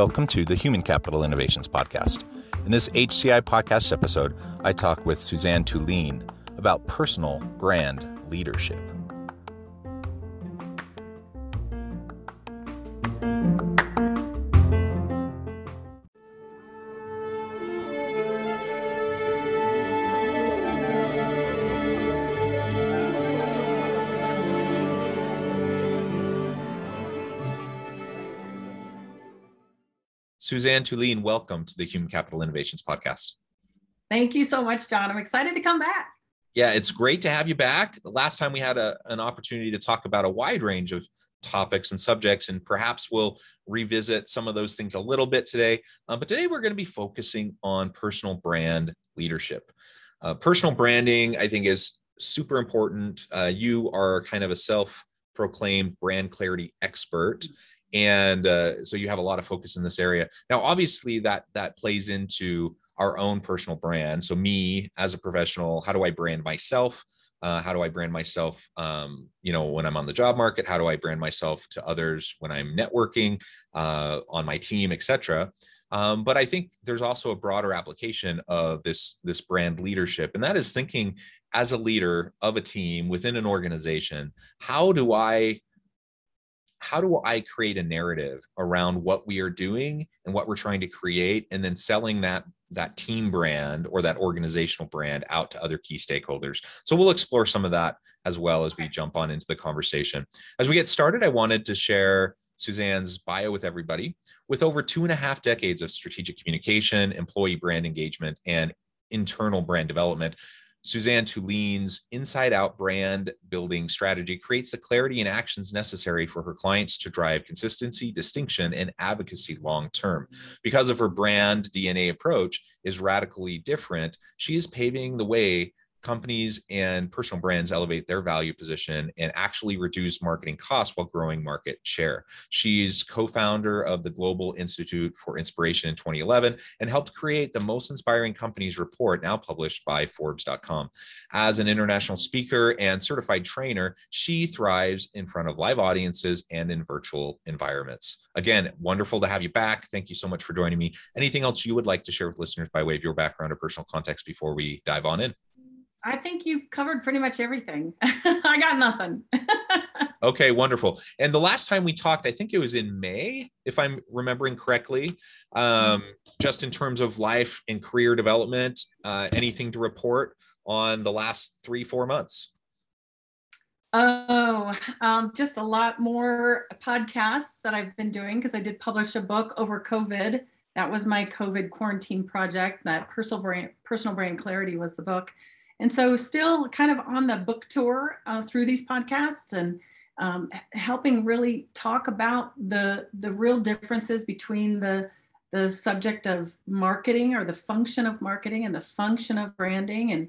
Welcome to the Human Capital Innovations Podcast. In this HCI podcast episode, I talk with Suzanne Tulien about personal brand leadership. Suzanne Tulien, welcome to the Human Capital Innovations Podcast. Thank you so much, John. I'm excited to come back. Yeah, it's great to have you back. The last time we had a, an opportunity to talk about a wide range of topics and subjects, and perhaps we'll revisit some of those things a little bit today. Uh, but today we're going to be focusing on personal brand leadership. Uh, personal branding, I think, is super important. Uh, you are kind of a self proclaimed brand clarity expert and uh, so you have a lot of focus in this area. Now obviously that that plays into our own personal brand. So me as a professional how do i brand myself? Uh, how do i brand myself um, you know when i'm on the job market? How do i brand myself to others when i'm networking uh, on my team etc um, but i think there's also a broader application of this this brand leadership and that is thinking as a leader of a team within an organization how do i how do I create a narrative around what we are doing and what we're trying to create, and then selling that that team brand or that organizational brand out to other key stakeholders. So we'll explore some of that as well as we jump on into the conversation. As we get started, I wanted to share Suzanne's bio with everybody. With over two and a half decades of strategic communication, employee brand engagement, and internal brand development, Suzanne Tulien's inside out brand building strategy creates the clarity and actions necessary for her clients to drive consistency, distinction, and advocacy long term. Because of her brand DNA approach is radically different, she is paving the way companies and personal brands elevate their value position and actually reduce marketing costs while growing market share. She's co founder of the Global Institute for Inspiration in 2011 and helped create the Most Inspiring Companies report, now published by Forbes.com. As an international speaker and certified trainer, she thrives in front of live audiences and in virtual environments. Again, wonderful to have you back. Thank you so much for joining me. Anything else you would like to share with listeners by way of your background or personal context before we dive on in? I think you've covered pretty much everything. I got nothing. okay, wonderful. And the last time we talked, I think it was in May, if I'm remembering correctly, um, just in terms of life and career development. Uh, anything to report on the last three, four months? Oh, um, just a lot more podcasts that I've been doing because I did publish a book over COVID. That was my COVID quarantine project. That personal brand, personal brand clarity was the book and so, still kind of on the book tour uh, through these podcasts and um, helping really talk about the the real differences between the the subject of marketing or the function of marketing and the function of branding and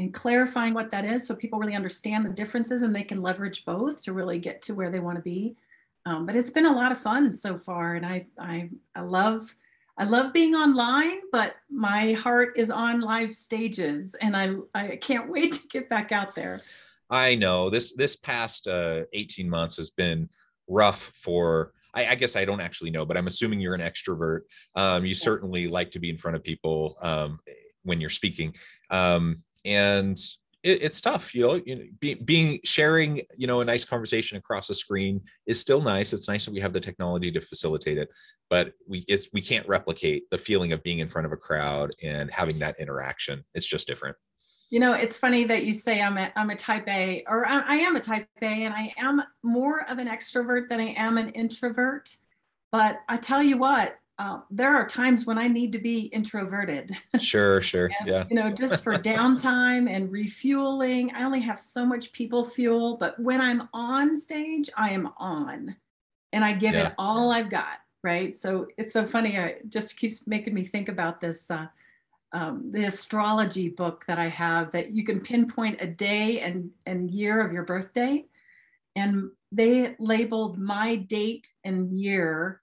and clarifying what that is so people really understand the differences and they can leverage both to really get to where they want to be. Um, but it's been a lot of fun so far and i i, I love I love being online, but my heart is on live stages, and I I can't wait to get back out there. I know this this past uh, 18 months has been rough for I, I, guess I don't actually know, but I'm assuming you're an extrovert. Um, you yes. certainly like to be in front of people um, when you're speaking, um, and it, it's tough you know, you know be, being sharing you know a nice conversation across a screen is still nice. It's nice that we have the technology to facilitate it but we it's we can't replicate the feeling of being in front of a crowd and having that interaction. It's just different. You know it's funny that you say i'm a i'm a type a or I, I am a type a and i am more of an extrovert than i am an introvert. But i tell you what uh, there are times when I need to be introverted. Sure, sure. and, yeah. You know, just for downtime and refueling. I only have so much people fuel, but when I'm on stage, I am on and I give Yeah. it all I've got. Right. So it's so funny. I it just keeps making me think about this. Uh, um, the astrology book that I have that you can pinpoint a day and, and year of your birthday. And they labeled my date and year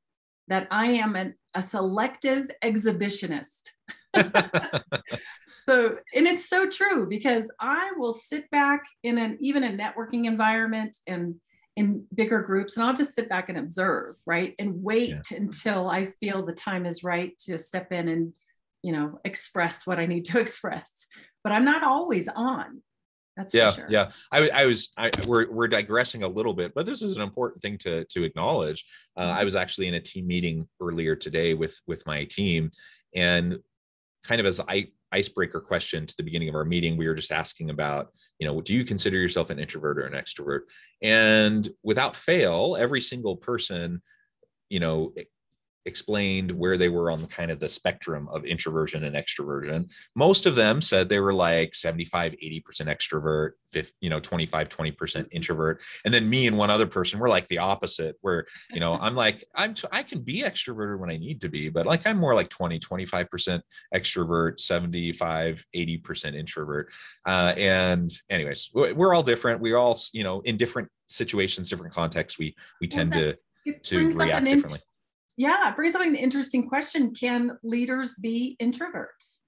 that I am an, a selective exhibitionist. so, and it's so true because I will sit back in an even a networking environment and in bigger groups, and I'll just sit back and observe, right, and wait Yeah. until I feel the time is right to step in and, you know, express what I need to express. But I'm not always on. That's yeah sure. yeah i, I was I, we're, we're digressing a little bit but this is an important thing to to acknowledge uh, Mm-hmm. i was actually in a team meeting earlier today with with my team and kind of as i icebreaker question to the beginning of our meeting we were just asking about you know do you consider yourself an introvert or an extrovert and without fail every single person you know explained where they were on the kind of the spectrum of introversion and extroversion. Most of them said they were like 75 80% extrovert 50, you know 25 20% introvert. And then me and one other person were like the opposite where you know i'm like i'm t- i can be extroverted when i need to be but like i'm more like 20 25% extrovert 75 80% introvert. Uh, and anyways we- we're all different. We're all you know in different situations different contexts we we Well, tend that- to to react differently Yeah, it brings up an interesting question. Can leaders be introverts?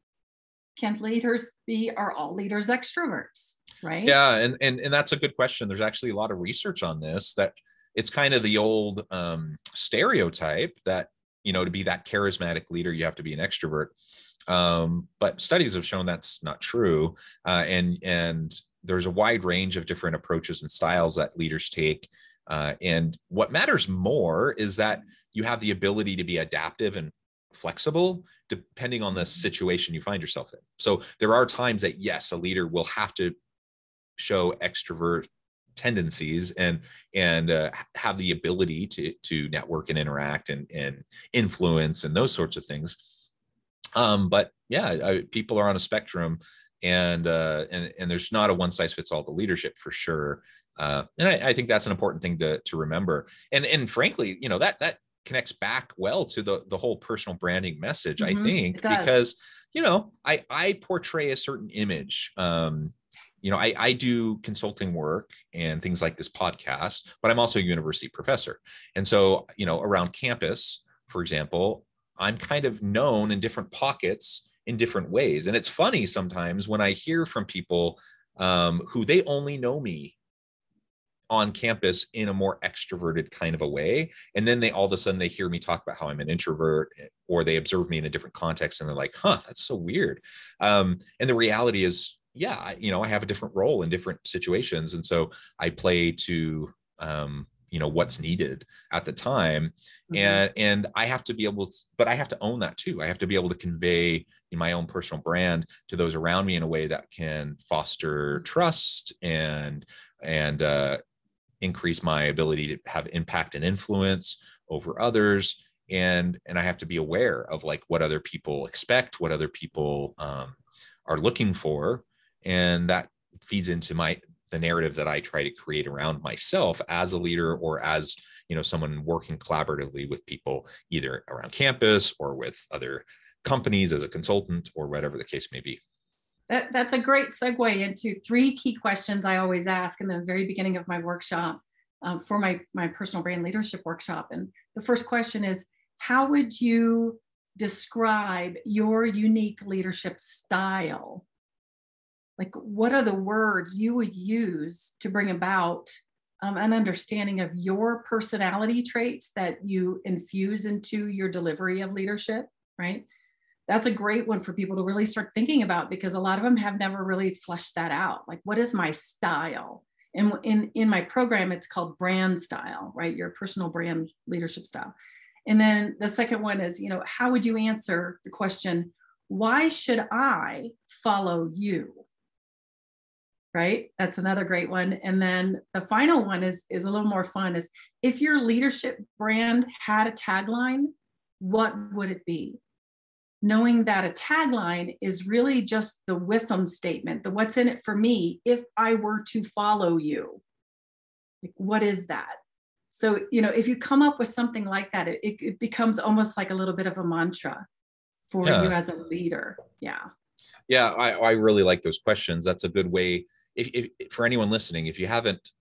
Can leaders be, are all leaders extroverts? Right? yeah and, and and that's a good question there's actually a lot of research on this that it's kind of the old um, stereotype that you know to be that charismatic leader you have to be an extrovert um, but studies have shown that's not true uh, and and there's a wide range of different approaches and styles that leaders take uh, and what matters more is that you have the ability to be adaptive and flexible depending on the situation you find yourself in. So there are times that yes a leader will have to show extrovert tendencies and and uh, have the ability to to network and interact and and influence and those sorts of things. Um but yeah I, people are on a spectrum and uh and and there's not a one size fits all to leadership for sure. Uh and I, I think that's an important thing to to remember. And and frankly you know that that connects back well to the the whole personal branding message i Mhm, think because you know i i portray a certain image um you know I, I do consulting work and things like this podcast but i'm also a university professor. And so you know around campus for example i'm kind of known in different pockets in different ways. And it's funny sometimes when i hear from people um, who they only know me on campus in a more extroverted kind of a way. And then they all of a sudden they hear me talk about how i'm an introvert or they observe me in a different context and they're like huh that's so weird. Um, and the reality is yeah I, you know i have a different role in different situations. And so i play to um, you know what's needed at the time. Mhm. and and i have to be able to but i have to own that too. I have to be able to convey my own personal brand to those around me in a way that can foster trust and and uh, increase my ability to have impact and influence over others. And and i have to be aware of like what other people expect what other people um, are looking for. And that feeds into my the narrative that i try to create around myself as a leader or as you know someone working collaboratively with people either around campus or with other companies as a consultant or whatever the case may be That, that's a great segue into three key questions I always ask in the very beginning of my workshop uh, for my, my personal brand leadership workshop. And the first question is How would you describe your unique leadership style? Like, what are the words you would use to bring about um, an understanding of your personality traits that you infuse into your delivery of leadership, right? That's a great one for people to really start thinking about because a lot of them have never really fleshed that out. Like, what is my style? And in, in my program, it's called brand style, right? Your personal brand leadership style. And then the second one is, you know, how would you answer the question, why should I follow you? Right? That's another great one. And then the final one is, is a little more fun is if your leadership brand had a tagline, what would it be? Knowing that a tagline is really just the WIFM statement, the what's in it for me if I were to follow you. Like, what is that? So, you know, if you come up with something like that, it, it becomes almost like a little bit of a mantra for yeah. you as a leader. Yeah. Yeah, I, I really like those questions. That's a good way. If, if for anyone listening, if you haven't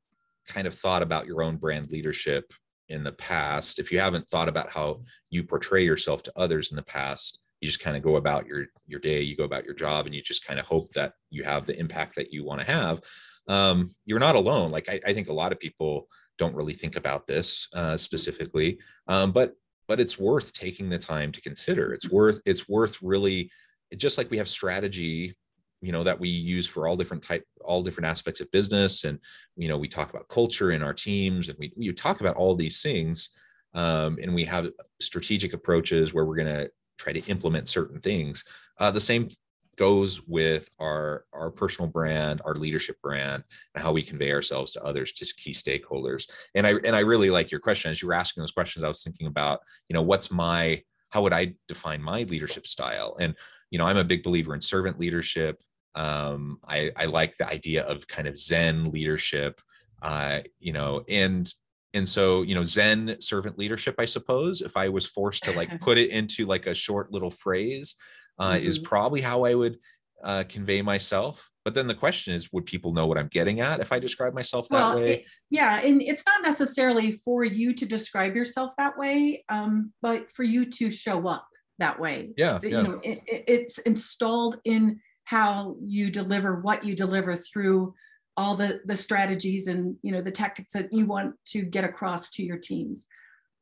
kind of thought about your own brand leadership in the past, if you haven't thought about how you portray yourself to others in the past, you just kind of go about your your day, you go about your job, and you just kind of hope that you have the impact that you want to have. Um, you're not alone. Like I, I think a lot of people don't really think about this uh, specifically, um, but but it's worth taking the time to consider. It's worth it's worth really just like we have strategy you know that we use for all different type all different aspects of business and you know we talk about culture in our teams and we, we talk about all these things um, and we have strategic approaches where we're going to try to implement certain things. Uh, the same goes with our our personal brand our leadership brand and how we convey ourselves to others to key stakeholders. And i and i really like your question. As you were asking those questions i was thinking about you know what's my how would i define my leadership style? And you know i'm a big believer in servant leadership. Um, I, I like the idea of kind of zen leadership. Uh, you know and and so you know zen servant leadership i suppose if i was forced to like put it into like a short little phrase uh, mm-hmm. is probably how I would uh, convey myself. But then the question is, would people know what I'm getting at if I describe myself that well, way? It, yeah, and it's not necessarily for you to describe yourself that way, um, but for you to show up that way. Yeah, you yeah. know, it, it, it's installed in how you deliver what you deliver through all the the strategies and you know the tactics that you want to get across to your teams.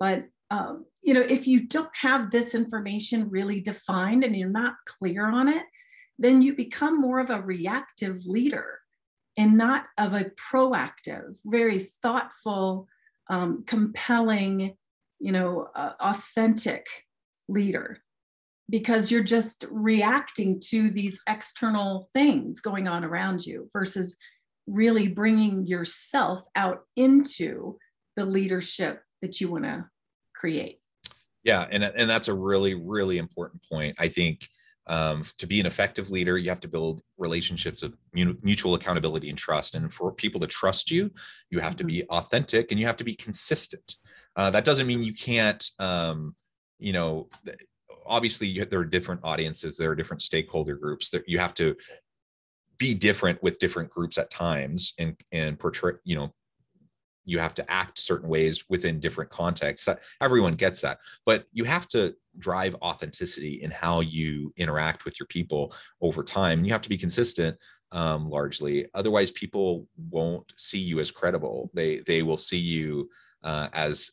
But um, you know, if you don't have this information really defined and you're not clear on it, then you become more of a reactive leader and not of a proactive, very thoughtful, um, compelling, you know, uh, authentic leader because you're just reacting to these external things going on around you versus really bringing yourself out into the leadership that you want to create. Yeah, and and that's a really really important point. I think um, to be an effective leader, you have to build relationships of mutual accountability and trust. And for people to trust you, you have to be mm-hmm. authentic and you have to be consistent. Uh, that doesn't mean you can't, um, you know, obviously you, there are different audiences, there are different stakeholder groups that you have to be different with different groups at times and and portray, you know, you have to act certain ways within different contexts. That everyone gets that but you have to drive authenticity in how you interact with your people over time. And you have to be consistent um, largely. Otherwise people won't see you as credible. They they will see you uh, as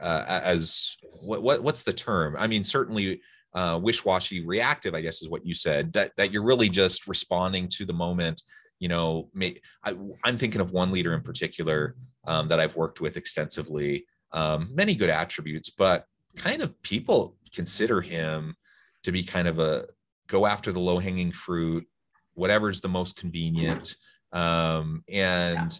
uh, as what, what what's the term? I mean certainly uh, wish-washy reactive i guess is what you said that that you're really just responding to the moment you know may, I, am thinking of one leader in particular um, that i've worked with extensively um, many good attributes but kind of people consider him to be kind of a go after the low hanging fruit whatever's the most convenient um, and yeah.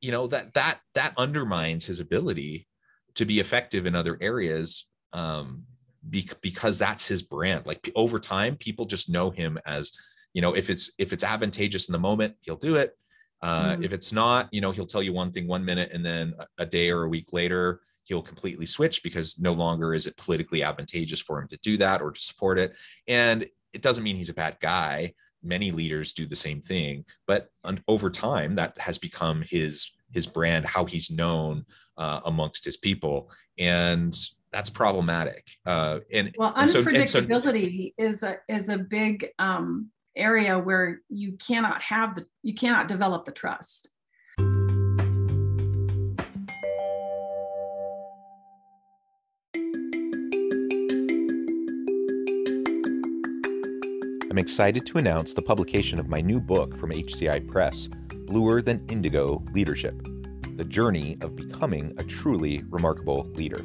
you know that that that undermines his ability to be effective in other areas um, because that's his brand. Like over time people just know him as you know if it's if it's advantageous in the moment he'll do it. Uh, mm-hmm. if it's not you know he'll tell you one thing one minute and then a day or a week later he'll completely switch because no longer is it politically advantageous for him to do that or to support it. And it doesn't mean he's a bad guy. Many leaders do the same thing but over time that has become his his brand how he's known uh, amongst his people. And that's problematic uh, and well unpredictability so, and so, is a is a big um, area where you cannot have the you cannot develop the trust I'm excited to announce the publication of my new book from HCI Press, Bluer Than Indigo Leadership The Journey of Becoming a Truly Remarkable Leader.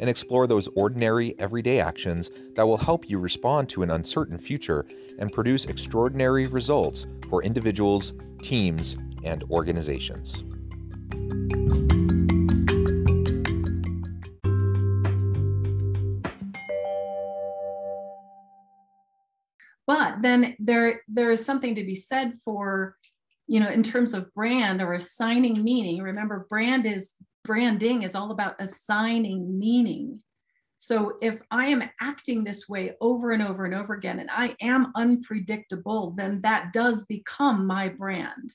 and explore those ordinary, everyday actions that will help you respond to an uncertain future and produce extraordinary results for individuals, teams, and organizations. but then there there is something to be said for you know in terms of brand or assigning meaning remember brand is branding is all about assigning meaning. So if i am acting this way over and over and over again and i am unpredictable then that does become my brand.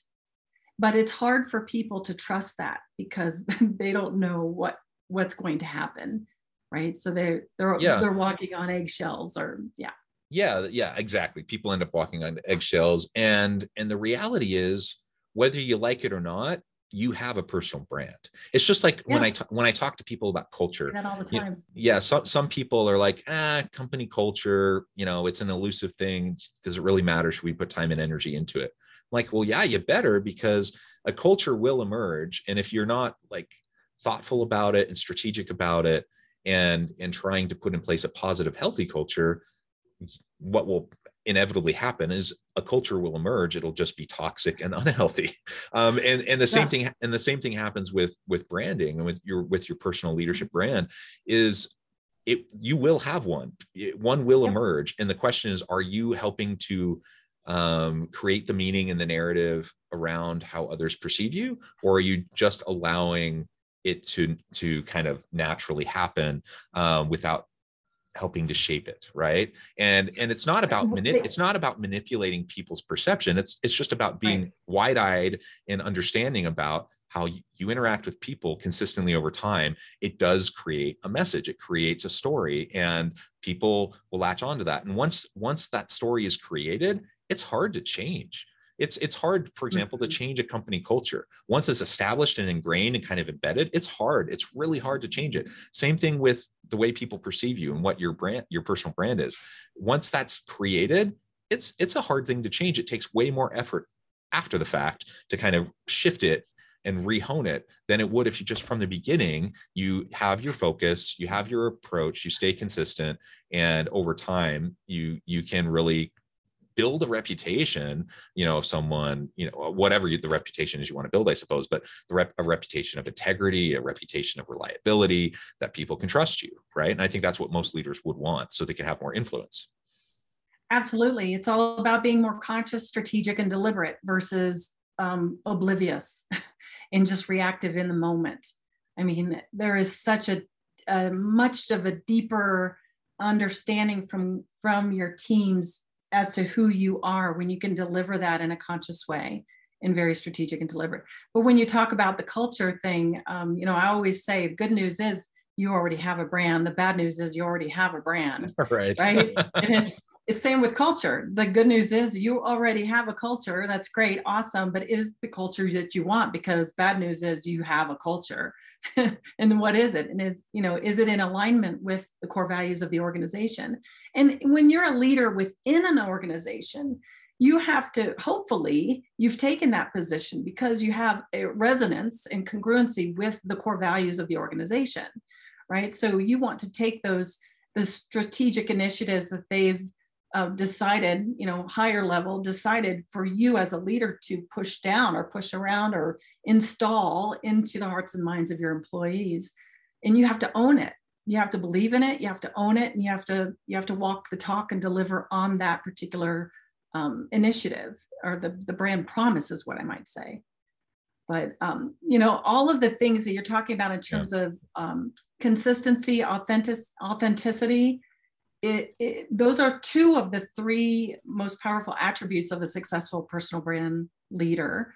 But it's hard for people to trust that because they don't know what what's going to happen right? So they they're yeah. they're walking on eggshells or yeah. Yeah yeah exactly. People end up walking on eggshells. And and the reality is whether you like it or not you have a personal brand it's just like yeah. when i t- when i talk to people about culture all the time. You, yeah some, some people are like ah company culture you know it's an elusive thing does it really matter should we put time and energy into it I'm like well yeah you better because a culture will emerge and if you're not like thoughtful about it and strategic about it and and trying to put in place a positive healthy culture what will inevitably happen is a culture will emerge. It'll just be toxic and unhealthy. Um, and and the same yeah. thing and the same thing happens with with branding and with your with your personal leadership brand is it you will have one. It, one will yeah. emerge. And the question is are you helping to um, create the meaning and the narrative around how others perceive you? Or are you just allowing it to to kind of naturally happen um, without helping to shape it right? And and it's not about mm-hmm. mani- it's not about manipulating people's perception. It's it's just about being right. wide-eyed and understanding about how you interact with people consistently over time. It does create a message. It creates a story and people will latch onto that. And once once that story is created it's hard to change it's it's hard for example to mm-hmm. change a company culture. Once it's established and ingrained and kind of embedded it's hard. It's really hard to change it. Same thing with the way people perceive you and what your brand your personal brand is. Once that's created it's it's a hard thing to change. It takes way more effort after the fact to kind of shift it and rehone it than it would if you just from the beginning you have your focus you have your approach you stay consistent and over time you you can really build a reputation, you know, of someone, you know, whatever the reputation is you want to build, I suppose, but the rep, a reputation of integrity, a reputation of reliability that people can trust you, right? And I think that's what most leaders would want so they can have more influence. Absolutely. It's all about being more conscious, strategic, and deliberate versus um, oblivious and just reactive in the moment. I mean, there is such a, a much of a deeper understanding from from your teams as to who you are when you can deliver that in a conscious way and very strategic and deliberate. But when you talk about the culture thing, um, you know, I always say good news is you already have a brand. The bad news is you already have a brand. Right. Right. and it's it's same with culture. The good news is you already have a culture. That's great, awesome. But is the culture that you want? Because bad news is you have a culture. and what is it? And is you know is it in alignment with the core values of the organization? And when you're a leader within an organization you have to hopefully you've taken that position because you have a resonance and congruency with the core values of the organization right? So you want to take those the strategic initiatives that they've uh, decided, you know, higher level decided for you as a leader to push down or push around or install into the hearts and minds of your employees. And you have to own it. You have to believe in it. You have to own it, and you have to you have to walk the talk and deliver on that particular um, initiative or the the brand promise is what I might say. But um, you know, all of the things that you're talking about in terms yeah. of um, consistency, authentic authenticity, it, it, those are two of the three most powerful attributes of a successful personal brand leader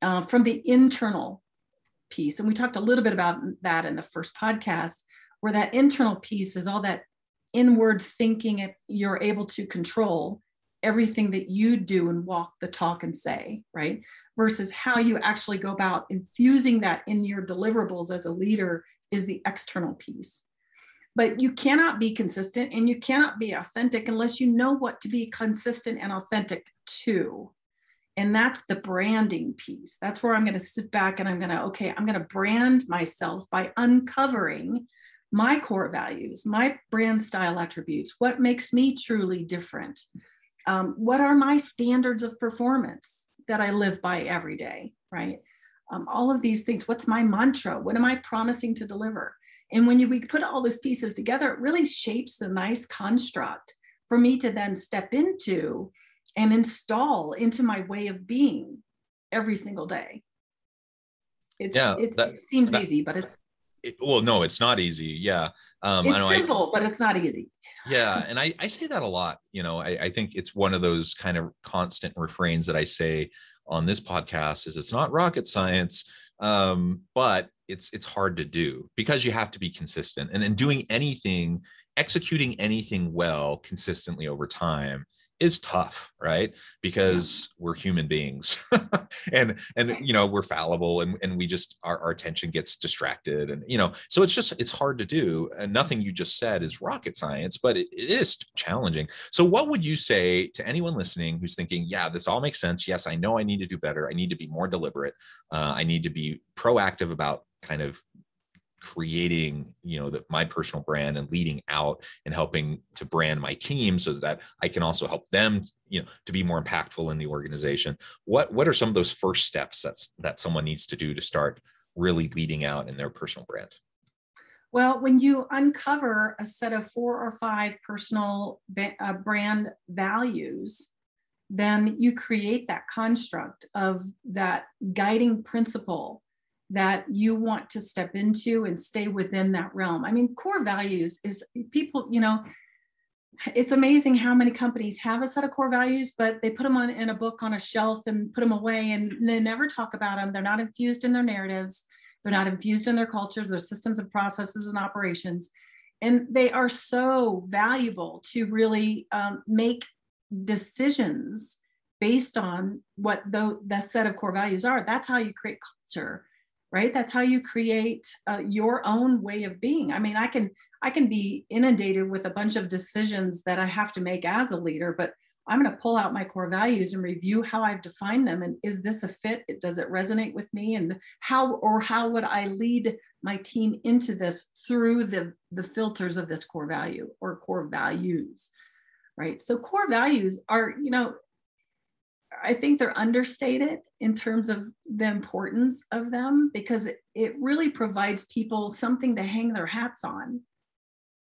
uh, from the internal piece, and we talked a little bit about that in the first podcast, where that internal piece is all that inward thinking you're able to control everything that you do and walk the talk and say, right? Versus how you actually go about infusing that in your deliverables as a leader is the external piece. But you cannot be consistent and you cannot be authentic unless you know what to be consistent and authentic to. And that's the branding piece. That's where I'm going to sit back and I'm going to, okay, I'm going to brand myself by uncovering my core values, my brand style attributes, what makes me truly different. Um, what are my standards of performance that I live by every day, right? Um, all of these things. What's my mantra? What am I promising to deliver? And when you we put all those pieces together, it really shapes a nice construct for me to then step into and install into my way of being every single day. It's, yeah, it, that, it seems that, easy, but it's it, well, no, it's not easy. Yeah. Um, it's simple, I, but it's not easy. yeah. And I, I say that a lot. You know, I, I think it's one of those kind of constant refrains that I say on this podcast is it's not rocket science. Um, but it's it's hard to do because you have to be consistent. And in doing anything, executing anything well consistently over time is tough right? Because we're human beings. And and you know we're fallible and and we just our, our attention gets distracted and you know so it's just it's hard to do. And nothing you just said is rocket science but it, it is challenging. So what would you say to anyone listening who's thinking yeah this all makes sense. Yes i know i need to do better. I need to be more deliberate. Uh, i need to be proactive about kind of creating you know that my personal brand and leading out and helping to brand my team so that i can also help them you know to be more impactful in the organization. What what are some of those first steps that's that someone needs to do to start really leading out in their personal brand? Well when you uncover a set of four or five personal uh, brand values then you create that construct of that guiding principle that you want to step into and stay within that realm. I mean, core values is people, you know, it's amazing how many companies have a set of core values, but they put them on in a book on a shelf and put them away and they never talk about them. They're not infused in their narratives. They're not infused in their cultures, their systems and processes and operations. And they are so valuable to really um, make decisions based on what the, the set of core values are. That's how you create culture right? That's how you create uh, your own way of being. I mean i can i can be inundated with a bunch of decisions that i have to make as a leader but i'm going to pull out my core values and review how i've defined them and is this a fit? Does it resonate with me? And how or how would i lead my team into this through the the filters of this core value or core values right? So core values are you know I think they're understated in terms of the importance of them because it, it really provides people something to hang their hats on,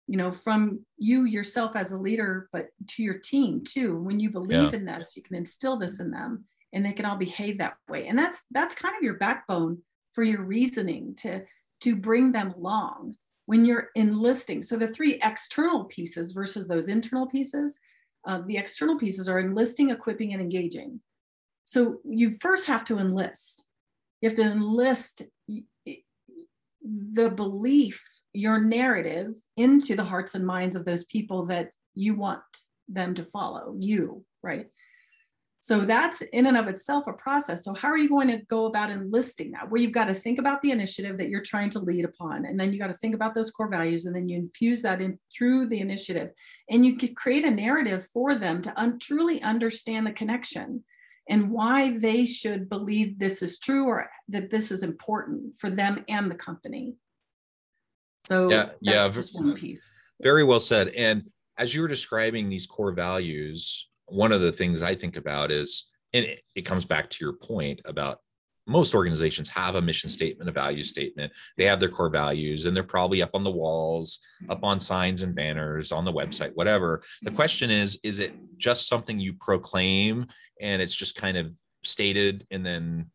you know, from you yourself as a leader, but to your team too. When you believe yeah. in this, you can instill this in them and they can all behave that way. And that's that's kind of your backbone for your reasoning to to bring them along when you're enlisting. So the three external pieces versus those internal pieces, uh, the external pieces are enlisting, equipping, and engaging. So you first have to enlist. You have to enlist the belief, your narrative into the hearts and minds of those people that you want them to follow you, right? So that's in and of itself a process. So how are you going to go about enlisting that? Where you've got to think about the initiative that you're trying to lead upon, and then you got to think about those core values, and then you infuse that in through the initiative, and you could create a narrative for them to un- truly understand the connection and why they should believe this is true or that this is important for them and the company. So yeah, yeah, just one piece. Very well said. And as you were describing these core values, one of the things I think about is, and it, it comes back to your point about most organizations have a mission statement, a value statement. They have their core values, and they're probably up on the walls, up on signs and banners, on the website, whatever. The mm-hmm. question is is it just something you proclaim and it's just kind of stated and then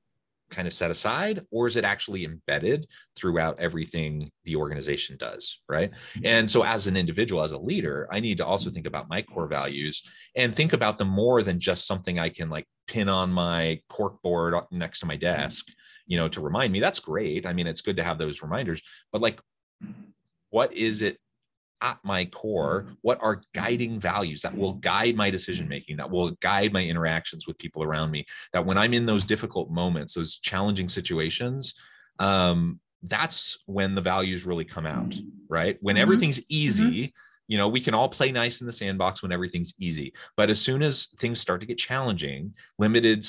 kind of set aside or is it actually embedded throughout everything the organization does right mm-hmm. and so as an individual as a leader i need to also think about my core values and think about them more than just something i can like pin on my cork board next to my desk you know, to remind me. That's great. I mean, it's good to have those reminders, but like, what is it at my core what are guiding values that will guide my decision making that will guide my interactions with people around me that when i'm in those difficult moments those challenging situations um, that's when the values really come out right? When mm-hmm. everything's easy mm-hmm. you know we can all play nice in the sandbox when everything's easy but as soon as things start to get challenging limited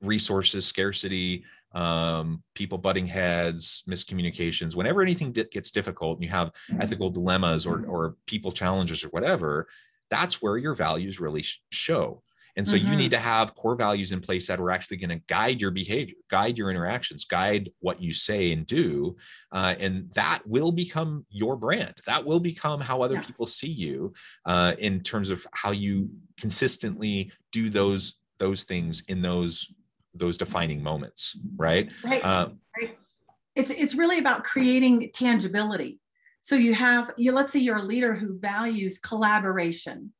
resources scarcity um, people butting heads, miscommunications, whenever anything gets difficult and you have mm-hmm. ethical dilemmas or, or people challenges or whatever, that's where your values really sh- show. And so mm-hmm. you need to have core values in place that are actually going to guide your behavior, guide your interactions, guide what you say and do. Uh, and that will become your brand. That will become how other yeah. people see you uh, in terms of how you consistently do those those things in those those defining moments right? Right, uh, right. it's it's really about creating tangibility. So you have you let's say you're a leader who values collaboration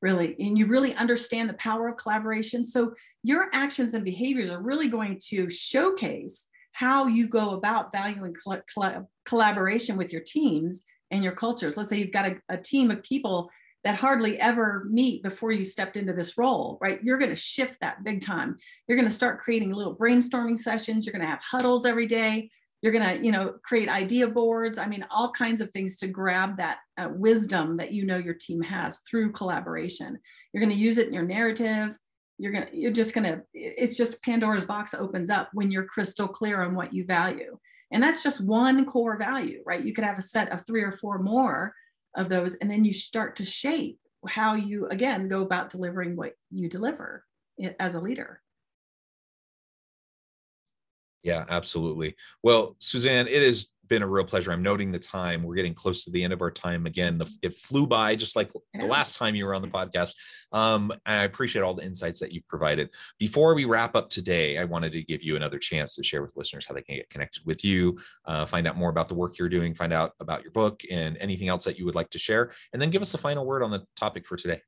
really and you really understand the power of collaboration. So your actions and behaviors are really going to showcase how you go about valuing collaboration with your teams and your cultures. Let's say you've got a, a team of people that hardly ever meet before you stepped into this role, right? You're going to shift that big time. You're going to start creating little brainstorming sessions. You're going to have huddles every day. You're going to, you know, create idea boards. I mean, all kinds of things to grab that uh, wisdom that you know your team has through collaboration. You're going to use it in your narrative. You're going to, you're just going to, it's just Pandora's box opens up when you're crystal clear on what you value. And that's just one core value, right? You could have a set of three or four more of those and then you start to shape how you again go about delivering what you deliver as a leader. Yeah absolutely. Well suzanne it is been a real pleasure. I'm noting the time. We're getting close to the end of our time again. The, it flew by just like the last time you were on the podcast. Um, I appreciate all the insights that you've provided. Before we wrap up today, I wanted to give you another chance to share with listeners how they can get connected with you, uh, find out more about the work you're doing, find out about your book, and anything else that you would like to share. And then give us a final word on the topic for today.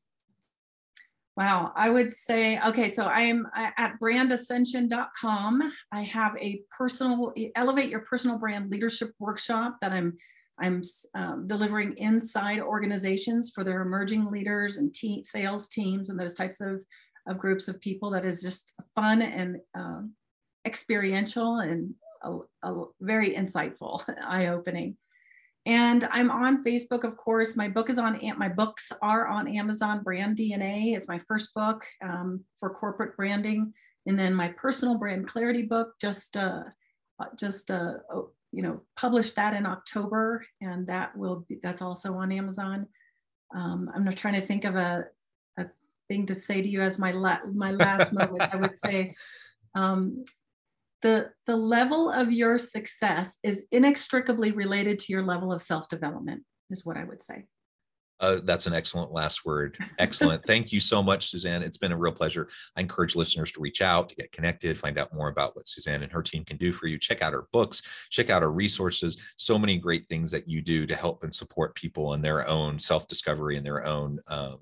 Wow, I would say, okay, so I am at brandascension.com. I have a personal, elevate your personal brand leadership workshop that I'm I'm um, delivering inside organizations for their emerging leaders and te- sales teams and those types of, of groups of people. That is just fun and um, experiential and a, a very insightful, eye opening. And I'm on Facebook, of course. My book is on my books are on Amazon. Brand DNA is my first book um, for corporate branding, and then my personal brand clarity book just uh, uh, just uh, you know published that in October, and that will be that's also on Amazon. Um, I'm not trying to think of a, a thing to say to you as my la- my last moment. I would say um, the, the level of your success is inextricably related to your level of self development, is what I would say. Uh, that's an excellent last word. Excellent. Thank you so much, Suzanne. It's been a real pleasure. I encourage listeners to reach out, to get connected, find out more about what Suzanne and her team can do for you. Check out her books, check out her resources. So many great things that you do to help and support people in their own self discovery and their own uh,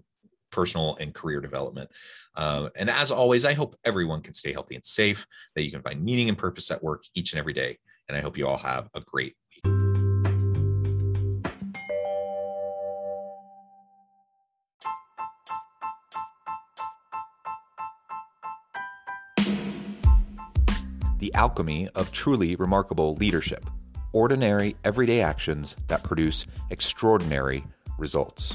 personal and career development. Uh, and as always, I hope everyone can stay healthy and safe, that you can find meaning and purpose at work each and every day. And I hope you all have a great week. The alchemy of truly remarkable leadership. Ordinary, everyday actions that produce extraordinary results.